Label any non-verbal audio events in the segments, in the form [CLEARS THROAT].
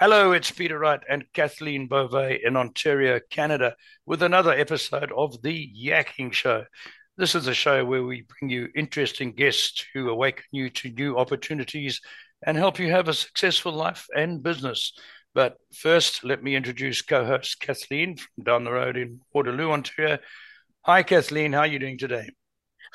Hello, it's Peter Wright and Kathleen Beauvais in Ontario, Canada, with another episode of The Yakking Show. This is a show where we bring you interesting guests who awaken you to new opportunities and help you have a successful life and business. But first, let me introduce co host Kathleen from down the road in Waterloo, Ontario. Hi, Kathleen. How are you doing today?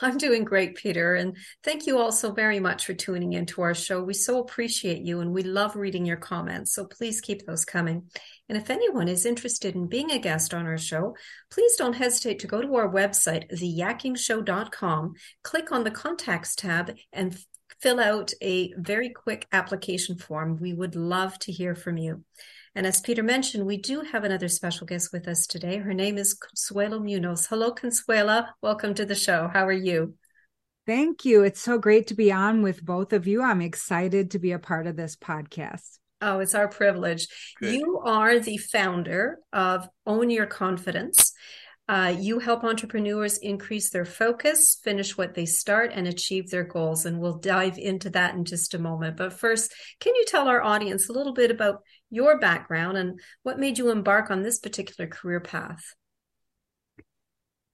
I'm doing great, Peter. And thank you all so very much for tuning into our show. We so appreciate you and we love reading your comments. So please keep those coming. And if anyone is interested in being a guest on our show, please don't hesitate to go to our website, theyakkingshow.com, click on the contacts tab, and fill out a very quick application form. We would love to hear from you. And as Peter mentioned, we do have another special guest with us today. Her name is Consuela Munoz. Hello, Consuela. Welcome to the show. How are you? Thank you. It's so great to be on with both of you. I'm excited to be a part of this podcast. Oh, it's our privilege. Good. You are the founder of Own Your Confidence. Uh, you help entrepreneurs increase their focus, finish what they start, and achieve their goals. And we'll dive into that in just a moment. But first, can you tell our audience a little bit about your background and what made you embark on this particular career path?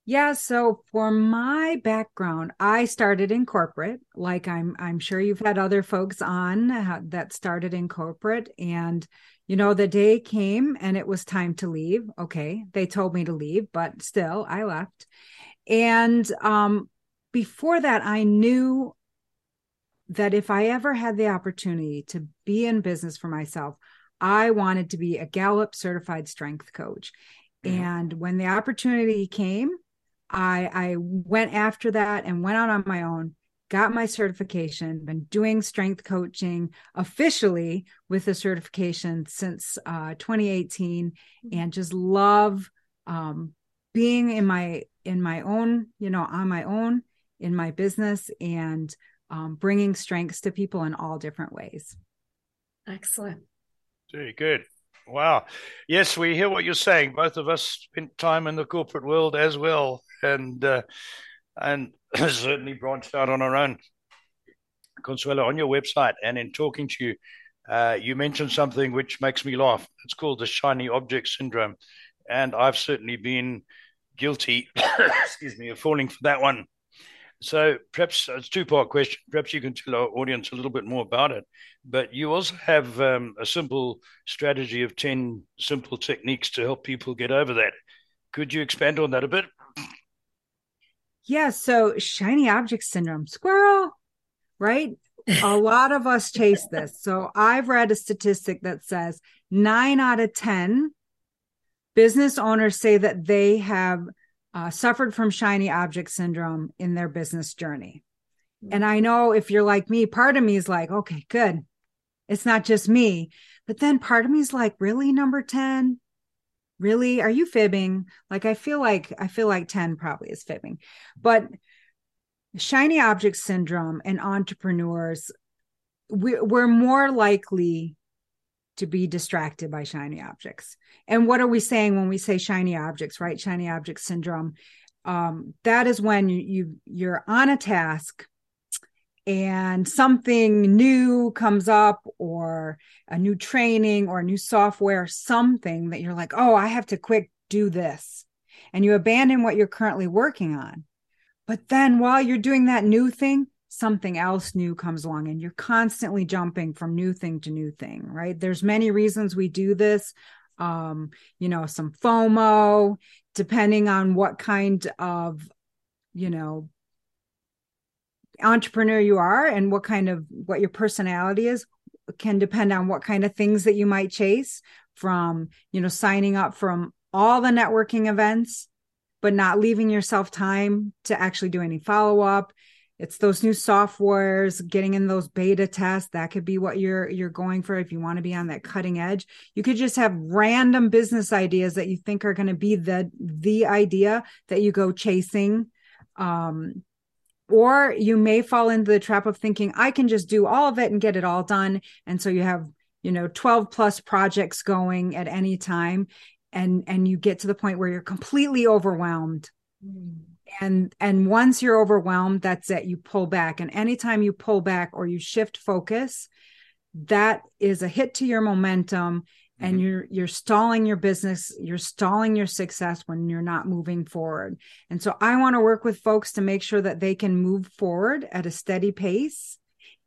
Yeah, so for my background, I started in corporate. Like I'm I'm sure you've had other folks on that started in corporate and you know, the day came and it was time to leave. Okay. They told me to leave, but still I left. And um, before that, I knew that if I ever had the opportunity to be in business for myself, I wanted to be a Gallup certified strength coach. Mm-hmm. And when the opportunity came, I, I went after that and went out on my own got my certification, been doing strength coaching officially with the certification since uh, 2018, mm-hmm. and just love um, being in my in my own, you know, on my own in my business and um, bringing strengths to people in all different ways. Excellent. Very good. Wow. Yes, we hear what you're saying. Both of us spent time in the corporate world as well, and uh, and [CLEARS THROAT] certainly branched out on our own. Consuela, on your website and in talking to you, uh, you mentioned something which makes me laugh. It's called the shiny object syndrome. And I've certainly been guilty, [COUGHS] excuse me, of falling for that one. So perhaps it's a two part question. Perhaps you can tell our audience a little bit more about it. But you also have um, a simple strategy of 10 simple techniques to help people get over that. Could you expand on that a bit? Yeah. So shiny object syndrome, squirrel, right? a [LAUGHS] lot of us chase this. So I've read a statistic that says nine out of 10 business owners say that they have uh, suffered from shiny object syndrome in their business journey. And I know if you're like me, part of me is like, okay, good. It's not just me. But then part of me is like, really, number 10? really are you fibbing like i feel like i feel like 10 probably is fibbing but shiny object syndrome and entrepreneurs we, we're more likely to be distracted by shiny objects and what are we saying when we say shiny objects right shiny object syndrome um, that is when you, you you're on a task and something new comes up or a new training or a new software, something that you're like, oh, I have to quick do this. And you abandon what you're currently working on. But then while you're doing that new thing, something else new comes along and you're constantly jumping from new thing to new thing, right? There's many reasons we do this. Um, you know, some FOMO, depending on what kind of, you know, entrepreneur you are and what kind of what your personality is can depend on what kind of things that you might chase from you know signing up from all the networking events but not leaving yourself time to actually do any follow up it's those new softwares getting in those beta tests that could be what you're you're going for if you want to be on that cutting edge you could just have random business ideas that you think are going to be the the idea that you go chasing um or you may fall into the trap of thinking, I can just do all of it and get it all done. And so you have, you know, 12 plus projects going at any time. And and you get to the point where you're completely overwhelmed. Mm. And and once you're overwhelmed, that's it. You pull back. And anytime you pull back or you shift focus, that is a hit to your momentum and Mhm. you're you're stalling your business you're stalling your success when you're not moving forward and so i want to work with folks to make sure that they can move forward at a steady pace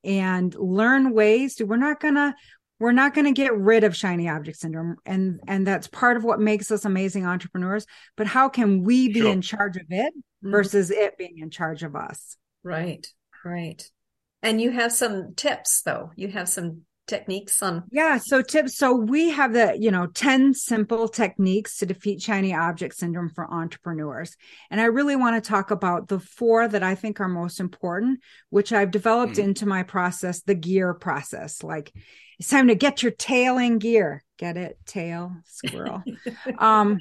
and learn ways to we're not gonna we're not going to get rid of shiny object syndrome and and that's part of what makes us amazing entrepreneurs but how can we be Sure. in charge of it Mhm. versus it being in charge of us Right, right. And you have some tips, though. You have some techniques on. Yeah. So tips. So we have the, you know, 10 simple techniques to defeat shiny object syndrome for entrepreneurs. And I really want to talk about the four that I think are most important, which I've developed Mhm. into my process, the gear process. Like it's time to get your tail in gear. Get it? Tail, squirrel. um,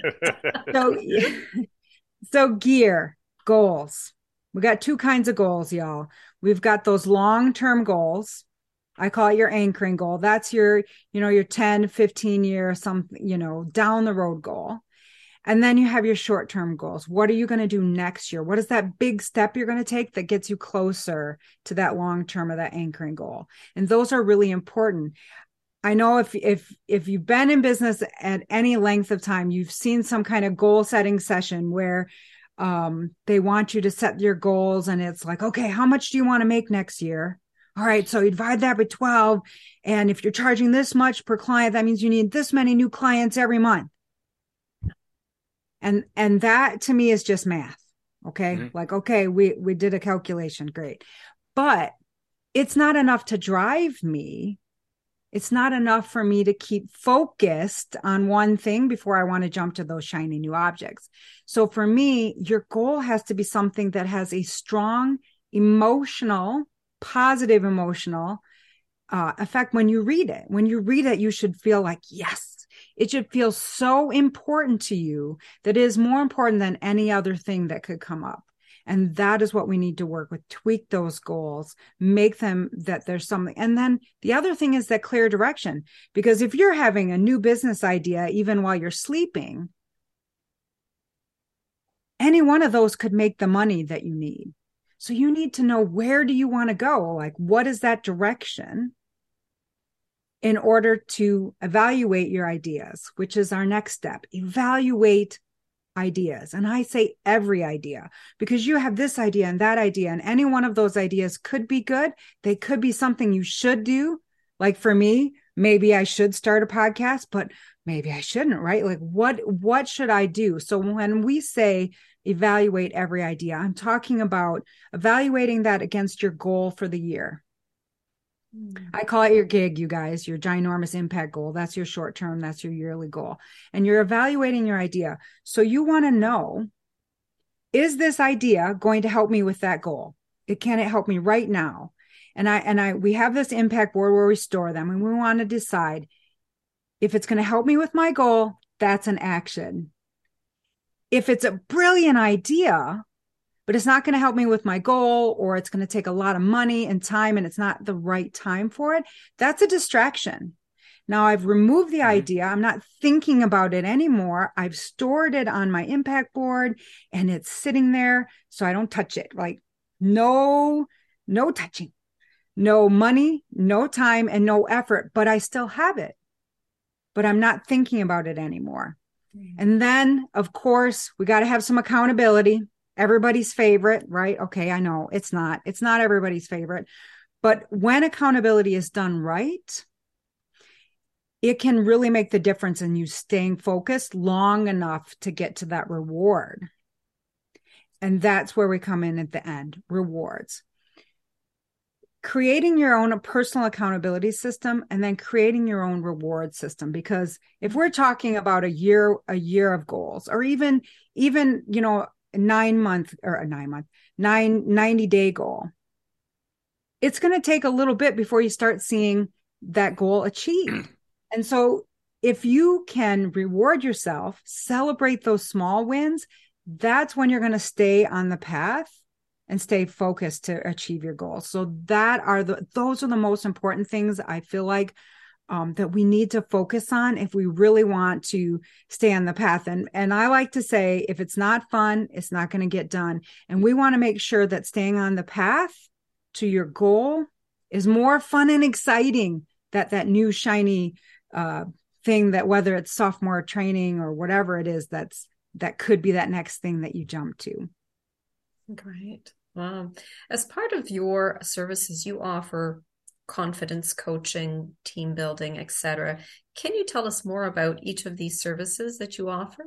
so, [LAUGHS] so gear goals. We got two kinds of goals, y'all. We've got those long-term goals. I call it your anchoring goal. That's your, you know, your 10, 15 year, some, you know, down the road goal. And then you have your short term goals. What are you going to do next year? What is that big step you're going to take that gets you closer to that long term or that anchoring goal? And those are really important. I know if if if you've been in business at any length of time, you've seen some kind of goal setting session where um, they want you to set your goals, and it's like, okay, how much do you want to make next year? All right, so you divide that by twelve, and if you're charging this much per client, that means you need this many new clients every month. And and that to me is just math. Okay, Mhm. like okay, we we did a calculation, great, but it's not enough to drive me it's not enough for me to keep focused on one thing before I want to jump to those shiny new objects. So for me, your goal has to be something that has a strong emotional, positive emotional uh, effect when you read it. When you read it, you should feel like, yes, it should feel so important to you that it is more important than any other thing that could come up. And that is what we need to work with. Tweak those goals, make them that there's something. And then the other thing is that clear direction. Because if you're having a new business idea, even while you're sleeping, any one of those could make the money that you need. So you need to know where do you want to go? Like, what is that direction? In order to evaluate your ideas, which is our next step, evaluate ideas. And I say every idea because you have this idea and that idea, and any one of those ideas could be good. They could be something you should do. Like for me, maybe I should start a podcast, but maybe I shouldn't, right? Like what what should I do? So when we say evaluate every idea, I'm talking about evaluating that against your goal for the year. I call it your gig, you guys, your ginormous impact goal. That's your short term, that's your yearly goal. And you're evaluating your idea. So you want to know is this idea going to help me with that goal? It can it help me right now? And I and I we have this impact board where we store them and we want to decide if it's going to help me with my goal, that's an action. If it's a brilliant idea, but it's not going to help me with my goal or it's going to take a lot of money and time and it's not the right time for it. That's a distraction. Now i've removed the Mhm. idea. I'm not thinking about it anymore. I've stored it on my impact board and it's sitting there so i don't touch it. Like no no touching. No money no time and no effort but i still have it. But i'm not thinking about it anymore. And then, of course, we got to have some accountability. Everybody's favorite, right? Okay, I know it's not. It's not everybody's favorite. But when accountability is done right, it can really make the difference in you staying focused long enough to get to that reward. And that's where we come in at the end rewards. Creating your own personal accountability system and then creating your own reward system because if we're talking about a year a year of goals or even even you know 9 month or a 9 month 9 90 day goal it's going to take a little bit before you start seeing that goal achieved [CLEARS THROAT] and so if you can reward yourself celebrate those small wins that's when you're going to stay on the path and stay focused to achieve your goals. So that are the those are the most important things I feel like um, that we need to focus on if we really want to stay on the path. And and I like to say, if it's not fun, it's not going to get done. And we want to make sure that staying on the path to your goal is more fun and exciting that that new shiny uh, thing that whether it's sophomore training or whatever it is that's that could be that next thing that you jump to. Great. Wow. As part of your services, you offer confidence coaching, team building, etc. Can you tell us more about each of these services that you offer?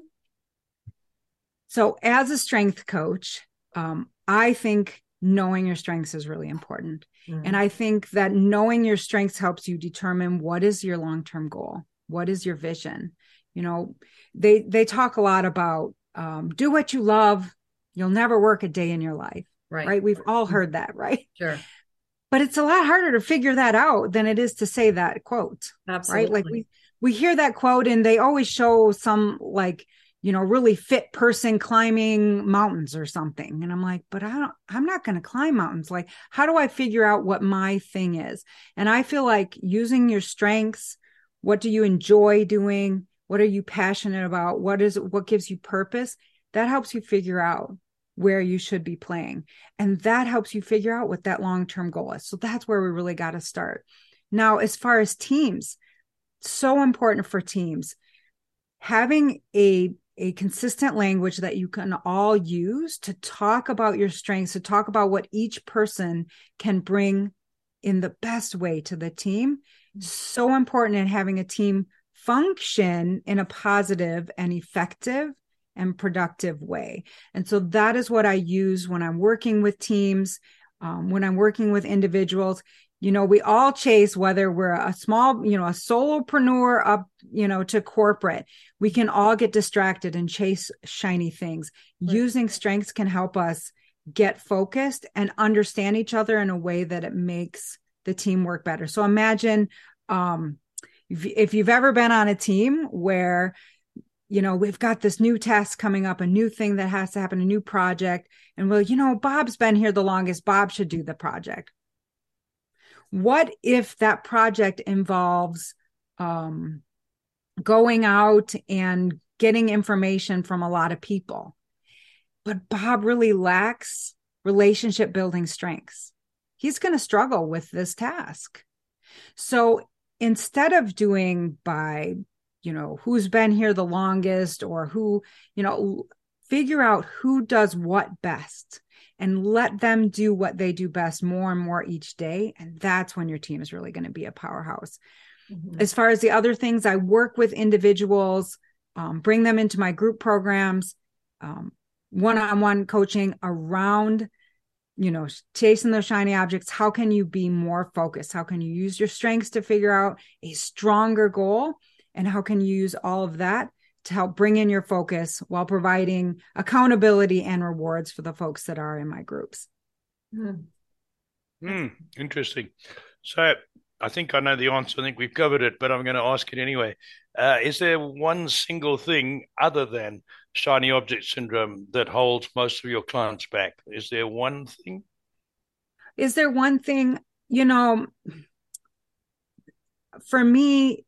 So, as a strength coach, um, I think knowing your strengths is really important. Mm-hmm. And I think that knowing your strengths helps you determine what is your long term goal, what is your vision. You know, they they talk a lot about um, do what you love. You'll never work a day in your life. Right. Right. We've all heard that, right? Sure. But it's a lot harder to figure that out than it is to say that quote. Absolutely. Right. Like we we hear that quote and they always show some like you know really fit person climbing mountains or something and i'm like but i don't i'm not going to climb mountains like how do i figure out what my thing is and i feel like using your strengths what do you enjoy doing what are you passionate about what is what gives you purpose that helps you figure out where you should be playing. And that helps you figure out what that long-term goal is. So that's where we really got to start. Now as far as teams so important for teams. Having a a consistent language that you can all use to talk about your strengths, to talk about what each person can bring in the best way to the team. Mm-hmm. So important in having a team function in a positive and effective and productive way. And so that is what I use when I'm working with teams, um, when I'm working with individuals you know we all chase whether we're a small you know a solopreneur up you know to corporate we can all get distracted and chase shiny things right. using strengths can help us get focused and understand each other in a way that it makes the team work better so imagine um if, if you've ever been on a team where you know we've got this new task coming up a new thing that has to happen a new project. And well you know bob's been here the longest. Bob should do the project. What if that project involves um, going out and getting information from a lot of people? But bob really lacks relationship building strengths. He's going to struggle with this task. So instead of doing by you know who's been here the longest or who you know figure out who does what best and let them do what they do best more and more each day. And that's when your team is really going to be a powerhouse. Mm-hmm. As far as the other things, I work with individuals, um, bring them into my group programs, one on one coaching around, you know, chasing those shiny objects. How can you be more focused? How can you use your strengths to figure out a stronger goal? And how can you use all of that to help bring in your focus while providing accountability and rewards for the folks that are in my groups. Mm. Mm, interesting. So I think I know the answer. I think we've covered it, but I'm going to ask it anyway. Uh, is there one single thing other than shiny object syndrome that holds most of your clients back? Is there one thing? Is there one thing? You know, for me,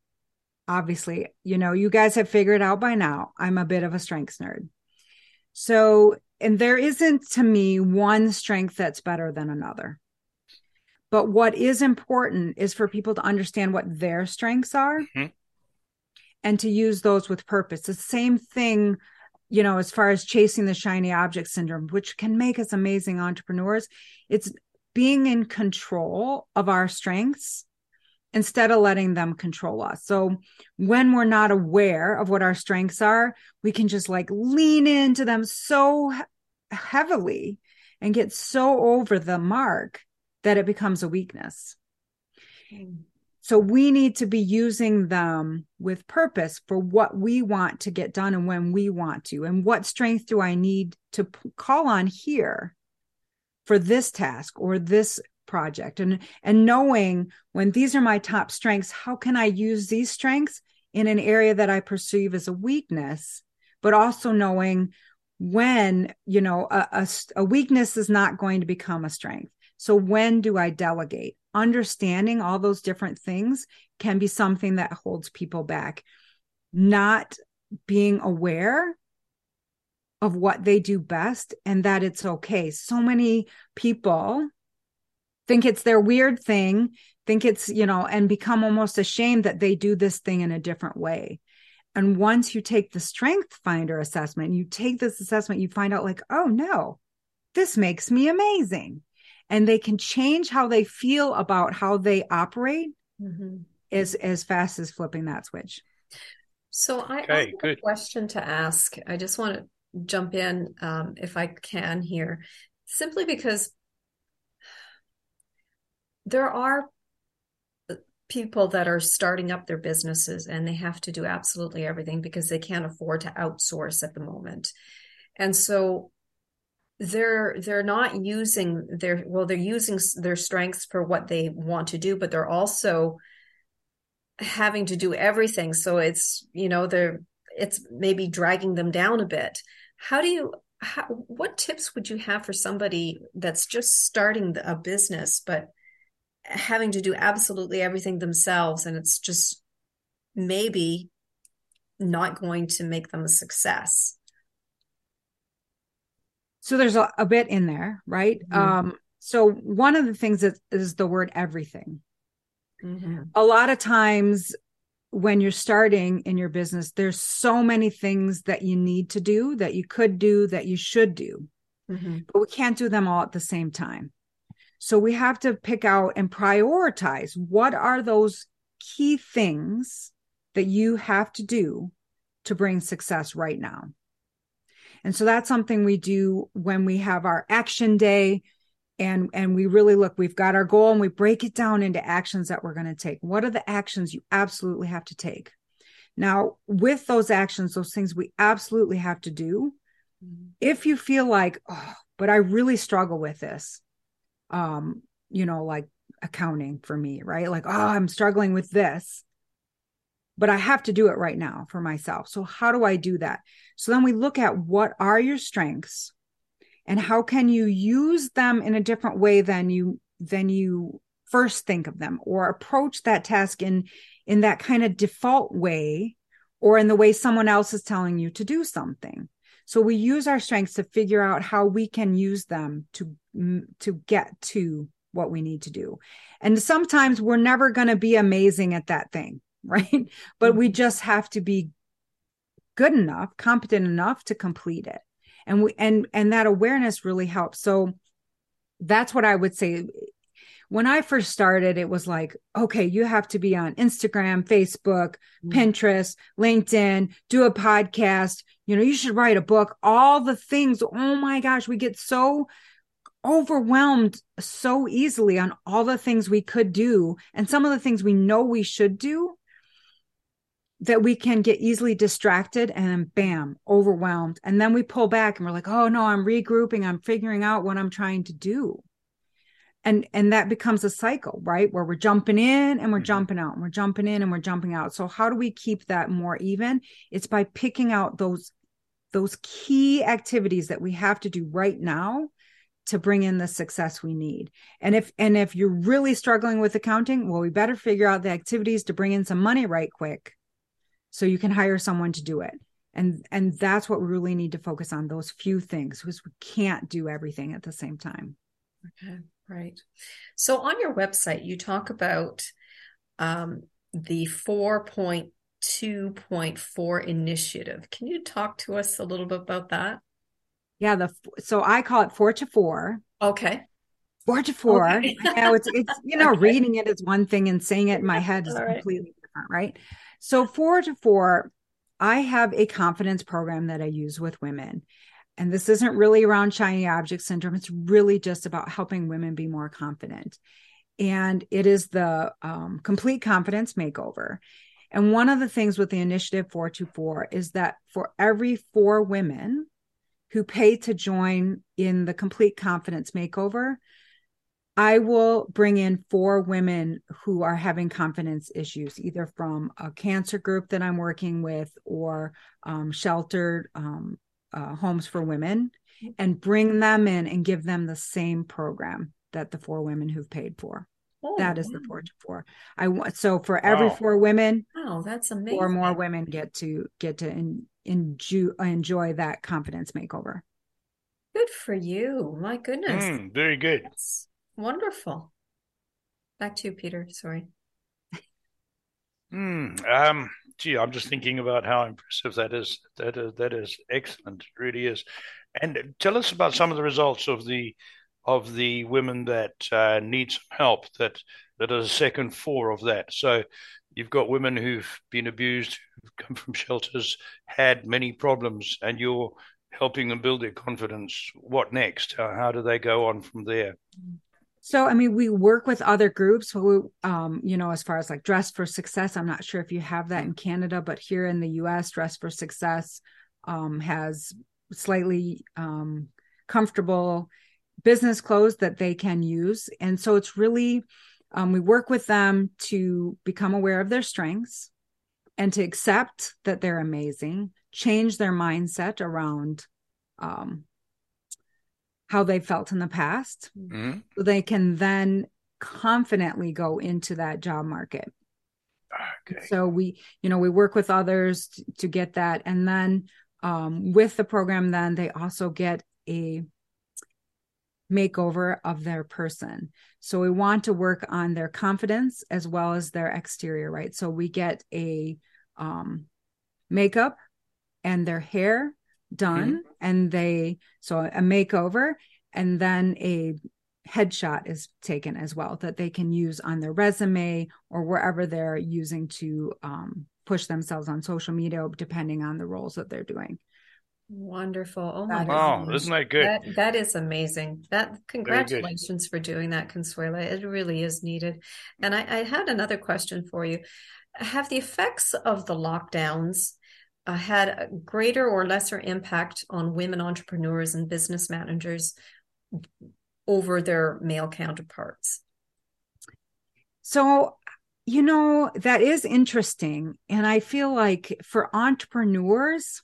obviously, you know, you guys have figured out by now, I'm a bit of a strengths nerd. So, and there isn't to me one strength that's better than another. But what is important is for people to understand what their strengths are mm-hmm. and to use those with purpose. The same thing, you know, as far as chasing the shiny object syndrome, which can make us amazing entrepreneurs. It's being in control of our strengths instead of letting them control us. So when we're not aware of what our strengths are, we can just like lean into them so heavily and get so over the mark that it becomes a weakness. So we need to be using them with purpose for what we want to get done and when we want to. And what strength do I need to p- call on here for this task or this project. And and knowing when these are my top strengths how can i use these strengths in an area that i perceive as a weakness? But also knowing when you know a, a, a weakness is not going to become a strength. So when do i delegate? Understanding all those different things can be something that holds people back. Not being aware of what they do best and that it's okay. So many people think it's their weird thing think it's, you know, and become almost ashamed that they do this thing in a different way. And once you take the strength finder assessment, you take this assessment, you find out like, oh no, this makes me amazing. And they can change how they feel about how they operate mm-hmm. as, as fast as flipping that switch. So I, okay, I have good. a question to ask. I just want to jump in um, if I can here, simply because there are people that are starting up their businesses and they have to do absolutely everything because they can't afford to outsource at the moment. And so they're they're not using their well they're using their strengths for what they want to do but they're also having to do everything so it's you know they're it's maybe dragging them down a bit how do you how, what tips would you have for somebody that's just starting a business but having to do absolutely everything themselves and it's just maybe not going to make them a success so there's a, a bit in there right mm-hmm. um so one of the things is, is the word everything mm-hmm. a lot of times when you're starting in your business there's so many things that you need to do that you could do that you should do mm-hmm. but we can't do them all at the same time so we have to pick out and prioritize what are those key things that you have to do to bring success right now. And so that's something we do when we have our action day and and we really look we've got our goal and we break it down into actions that we're going to take. What are the actions you absolutely have to take? Now, with those actions, those things we absolutely have to do, mm-hmm. if you feel like, oh, but I really struggle with this, um you know like accounting for me right? Like oh i'm struggling with this but i have to do it right now for myself. So how do i do that? So then we look at what are your strengths and how can you use them in a different way than you than you first think of them or approach that task in in that kind of default way or in the way someone else is telling you to do something so we use our strengths to figure out how we can use them to to get to what we need to do. And sometimes we're never going to be amazing at that thing, [LAUGHS] right? But we mm-hmm. just have to be good enough, competent enough to complete it. And we and and that awareness really helps. So that's what I would say when I first started, it was like, okay, you have to be on Instagram, Facebook, mm-hmm. Pinterest, LinkedIn, do a podcast. You know, you should write a book, all the things. Oh my gosh, we get so overwhelmed so easily on all the things we could do and some of the things we know we should do that we can get easily distracted and bam, overwhelmed. And then we pull back and we're like, oh no, I'm regrouping, I'm figuring out what I'm trying to do and and that becomes a cycle right? Where we're jumping in and we're mm-hmm. jumping out and we're jumping in and we're jumping out. So how do we keep that more even? It's by picking out those those key activities that we have to do right now to bring in the success we need. And if and if you're really struggling with accounting well we better figure out the activities to bring in some money right quick so you can hire someone to do it. And and that's what we really need to focus on those few things because we can't do everything at the same time. Okay Right. So on your website, you talk about um, the 4.2.4 initiative. Can you talk to us a little bit about that? Yeah, the so I call it four to four. Okay. Four to four. Okay. [LAUGHS] know it's it's you know [LAUGHS] okay. reading it is one thing and saying it in my head is right. completely different, right? So four to four, I have a confidence program that I use with women, and this isn't really around shiny object syndrome. It's really just about helping women be more confident. And it is the um, complete confidence makeover. And one of the things with the initiative 424 is that for every four women who pay to join in the complete confidence makeover, I will bring in four women who are having confidence issues, either from a cancer group that I'm working with or um, sheltered um, uh, homes for women and bring them in and give them the same program that the four women who've paid for. Oh, that is wow. the four to four. I want so for every wow. four women. Oh, that's amazing. Four more women get to get to in, enjoy enjoy that confidence makeover. Good for you. My goodness. Mm, very good. That's wonderful. Back to you, Peter. Sorry. Hmm. Um, gee, I'm just thinking about how impressive that is. That is that is excellent. It really is. And tell us about some of the results of the of the women that uh, need some help. That that are the second four of that. So you've got women who've been abused, who've come from shelters, had many problems, and you're helping them build their confidence. What next? How, how do they go on from there? So, I mean, we work with other groups who, um, you know, as far as like Dress for Success, I'm not sure if you have that in Canada, but here in the US, Dress for Success um, has slightly um, comfortable business clothes that they can use. And so it's really, um, we work with them to become aware of their strengths and to accept that they're amazing, change their mindset around um, how they felt in the past. Mm-hmm. So they can then confidently go into that job market. Okay. So we, you know, we work with others to, to get that. And then um, with the program, then they also get a makeover of their person. So we want to work on their confidence as well as their exterior, right? So we get a um, makeup and their hair done mm-hmm. and they so a makeover and then a headshot is taken as well that they can use on their resume or wherever they're using to um, push themselves on social media depending on the roles that they're doing. Wonderful. Oh my wow goodness. isn't that good? That, that is amazing. That congratulations for doing that consuela. It really is needed. And I, I had another question for you. Have the effects of the lockdowns uh, had a greater or lesser impact on women entrepreneurs and business managers over their male counterparts? So, you know, that is interesting. And I feel like for entrepreneurs,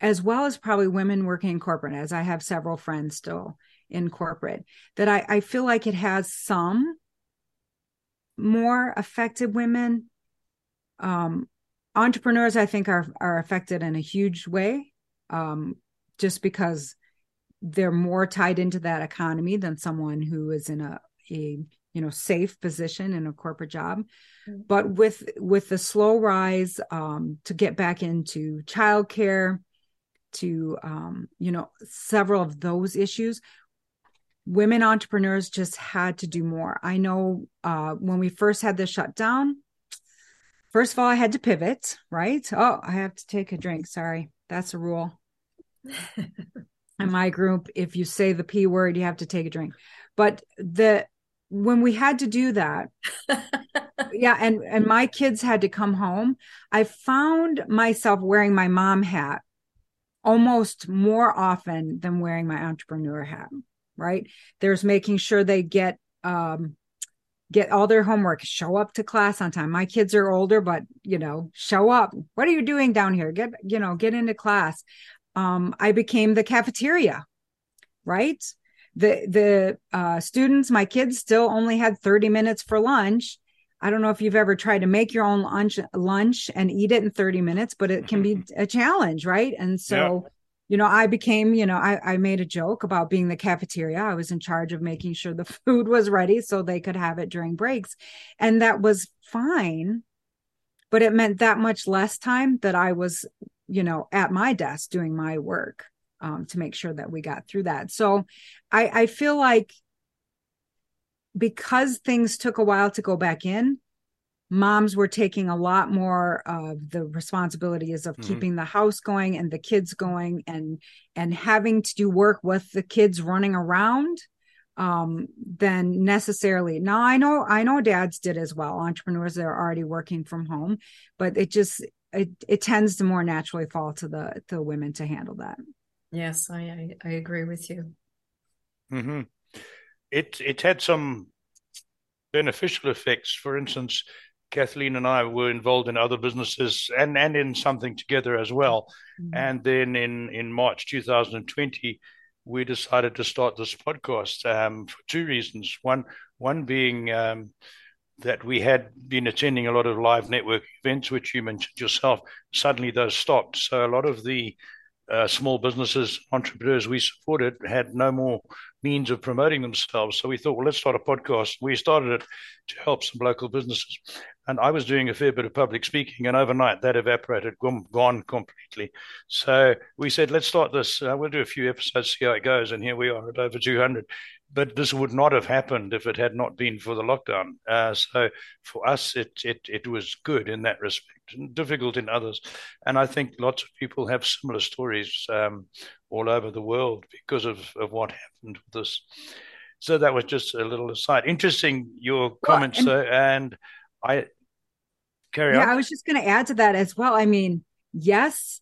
as well as probably women working in corporate, as I have several friends still in corporate, that I, I feel like it has some more affected women. Um, entrepreneurs i think are are affected in a huge way um, just because they're more tied into that economy than someone who is in a a you know safe position in a corporate job mm-hmm. but with with the slow rise um, to get back into childcare to um, you know several of those issues women entrepreneurs just had to do more i know uh, when we first had the shutdown first of all, I had to pivot, right? Oh, I have to take a drink. Sorry. That's a rule. [LAUGHS] In my group, if you say the P word, you have to take a drink. But the when we had to do that, [LAUGHS] yeah, and and my kids had to come home, I found myself wearing my mom hat almost more often than wearing my entrepreneur hat, right? There's making sure they get um get all their homework, show up to class on time. My kids are older, but you know, show up. What are you doing down here? Get, you know, get into class. Um, I became the cafeteria, right? The the uh, students, my kids still only had 30 minutes for lunch. I don't know if you've ever tried to make your own lunch lunch and eat it in 30 minutes, but it can be a challenge, right? And so you know, I became, you know, I, I made a joke about being the cafeteria. I was in charge of making sure the [LAUGHS] food was ready so they could have it during breaks. And that was fine. But it meant that much less time that I was, you know, at my desk doing my work um, to make sure that we got through that. So I, I feel like because things took a while to go back in, moms were taking a lot more of the responsibilities of mm-hmm. keeping the house going and the kids going and and having to do work with the kids running around um than necessarily. Now i know i know dads did as well. Entrepreneurs that are already working from home but it just it, it tends to more naturally fall to the the women to handle that. Yes i i, I agree with you. Mm-hmm. it it had some beneficial effects. For instance Kathleen and I were involved in other businesses and, and in something together as well. Mm-hmm. And then in, in March 2020, we decided to start this podcast um, for two reasons. One, one being um, that we had been attending a lot of live network events, which you mentioned yourself. Suddenly those stopped. So a lot of the uh, small businesses, entrepreneurs we supported had no more means of promoting themselves. So we thought, well, let's start a podcast. We started it to help some local businesses. And I was doing a fair bit of public speaking, and overnight that evaporated, gone, completely. So we said, let's start this. Uh, we'll do a few episodes, see how it goes. And here we are at over 200 but this would not have happened if it had not been for the lockdown. Uh, so for us, it, it it was good in that respect, difficult in others, and I think lots of people have similar stories um, all over the world because of of what happened with this. So that was just a little aside. Interesting your comments, well, and, and I carry yeah, on. Yeah, I was just going to add to that as well. I mean, yes,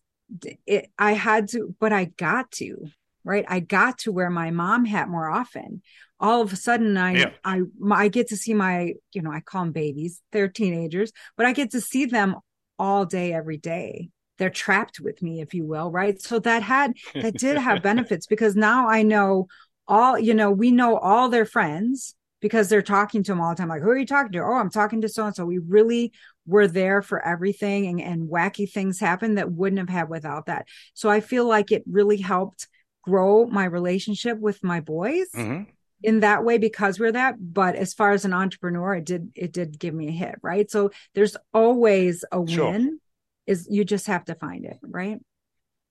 it, I had to, but I got to right? I got to wear my mom hat more often. All of a sudden i yeah. i i get to see my you know i call them babies. They're teenagers but i get to see them all day every day. They're trapped with me if you will right? So that had that did have [LAUGHS] benefits because now i know all you know we know all their friends because they're talking to them all the time like who are you talking to? Oh i'm talking to so and so. We really were there for everything and, and wacky things happen that wouldn't have had without that. So i feel like it really helped grow my relationship with my boys mm-hmm. in that way because we're that but as far as an entrepreneur it did it did give me a hit right so there's always a sure. win is you just have to find it right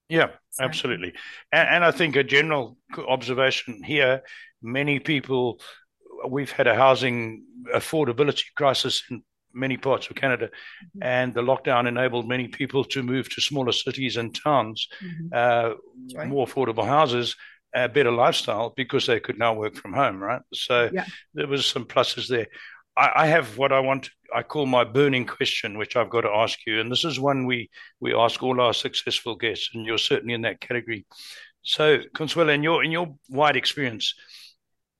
yeah absolutely and, and i think a general observation here many people we've had a housing affordability crisis in many parts of Canada, mm-hmm. and the lockdown enabled many people to move to smaller cities and towns, mm-hmm. uh, right. more affordable houses, a better lifestyle because they could now work from home, right? So yeah. there was some pluses there. I, I, have what I want. I call my burning question, which I've got to ask you, and this is one we we ask all our successful guests, and you're certainly in that category. So, Consuela, in your in your wide experience,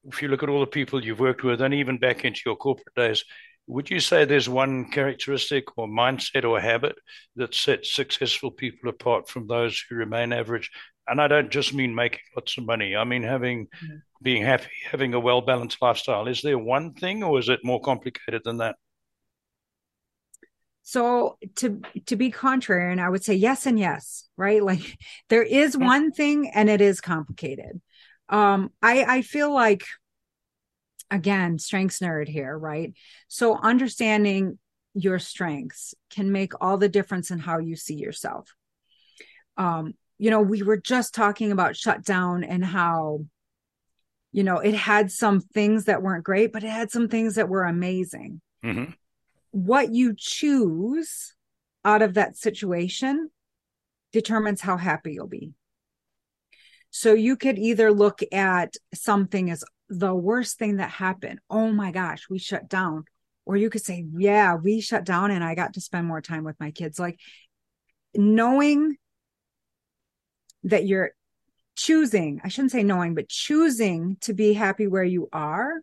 if you look at all the people you've worked with, and even back into your corporate days, would you say there's one characteristic or mindset or habit that sets successful people apart from those who remain average? And I don't just mean making lots of money. I mean having, mm-hmm. being happy, having a well balanced lifestyle. Is there one thing, or is it more complicated than that? So to to be contrarian, I would say yes and yes, right? [LAUGHS] Like there is mm-hmm. one thing and it is complicated. Um, I I feel like again, strengths nerd here, right? So understanding your strengths can make all the difference in how you see yourself. Um, you know, we were just talking about shutdown and how, you know, it had some things that weren't great, but it had some things that were amazing. Mm-hmm. What you choose out of that situation determines how happy you'll be. So you could either look at something as the worst thing that happened. Oh my gosh, we shut down. Or you could say, yeah, we shut down and I got to spend more time with my kids. Like knowing that you're choosing, I shouldn't say knowing, but choosing to be happy where you are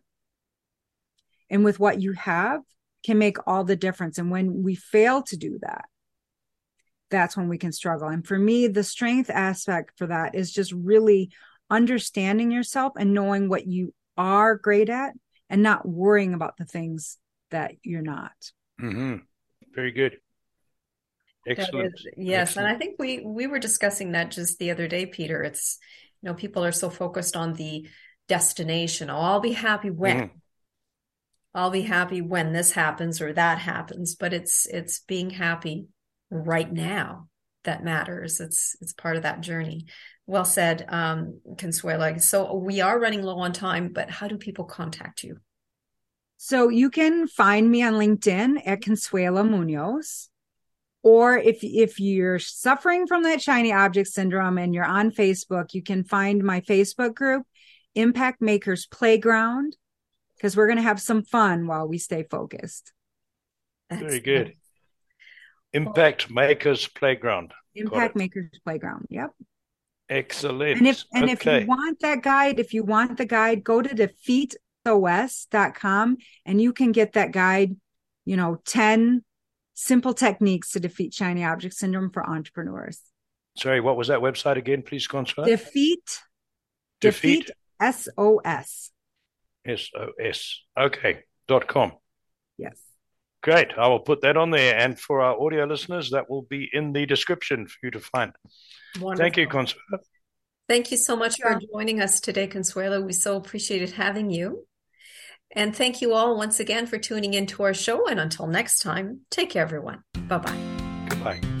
and with what you have can make all the difference. And when we fail to do that, that's when we can struggle. And for me, the strength aspect for that is just really understanding yourself and knowing what you are great at and not worrying about the things that you're not. Mm-hmm. Very good. Excellent. Is, yes, Excellent. and I think we we were discussing that just the other day, Peter. It's you know people are so focused on the destination. Oh, I'll be happy when. Mm-hmm. I'll be happy when this happens or that happens, but it's it's being happy right now that matters. It's it's part of that journey. Well said, um, Consuela. So we are running low on time, but how do people contact you? So you can find me on LinkedIn at Consuela Munoz. Or if if you're suffering from that shiny object syndrome and you're on Facebook, you can find my Facebook group, Impact Makers Playground, because we're going to have some fun while we stay focused. Very good. Impact Makers Playground. Impact Makers Playground. Yep. Excellent. And if and okay. if you want that guide, if you want the guide, go to defeatsos.com and you can get that guide, you know, 10 simple techniques to defeat shiny object syndrome for entrepreneurs. Sorry, what was that website again? Please confirm. Defeat. Defeat. defeat SOS. SOS. Okay. Dot com. Yes. Great. I will put that on there. And for our audio listeners, that will be in the description for you to find. Wonderful. Thank you, Consuela. Thank you so much for joining us today, Consuela. We so appreciated having you. And thank you all once again for tuning into our show. And until next time, take care, everyone. Bye bye. Goodbye.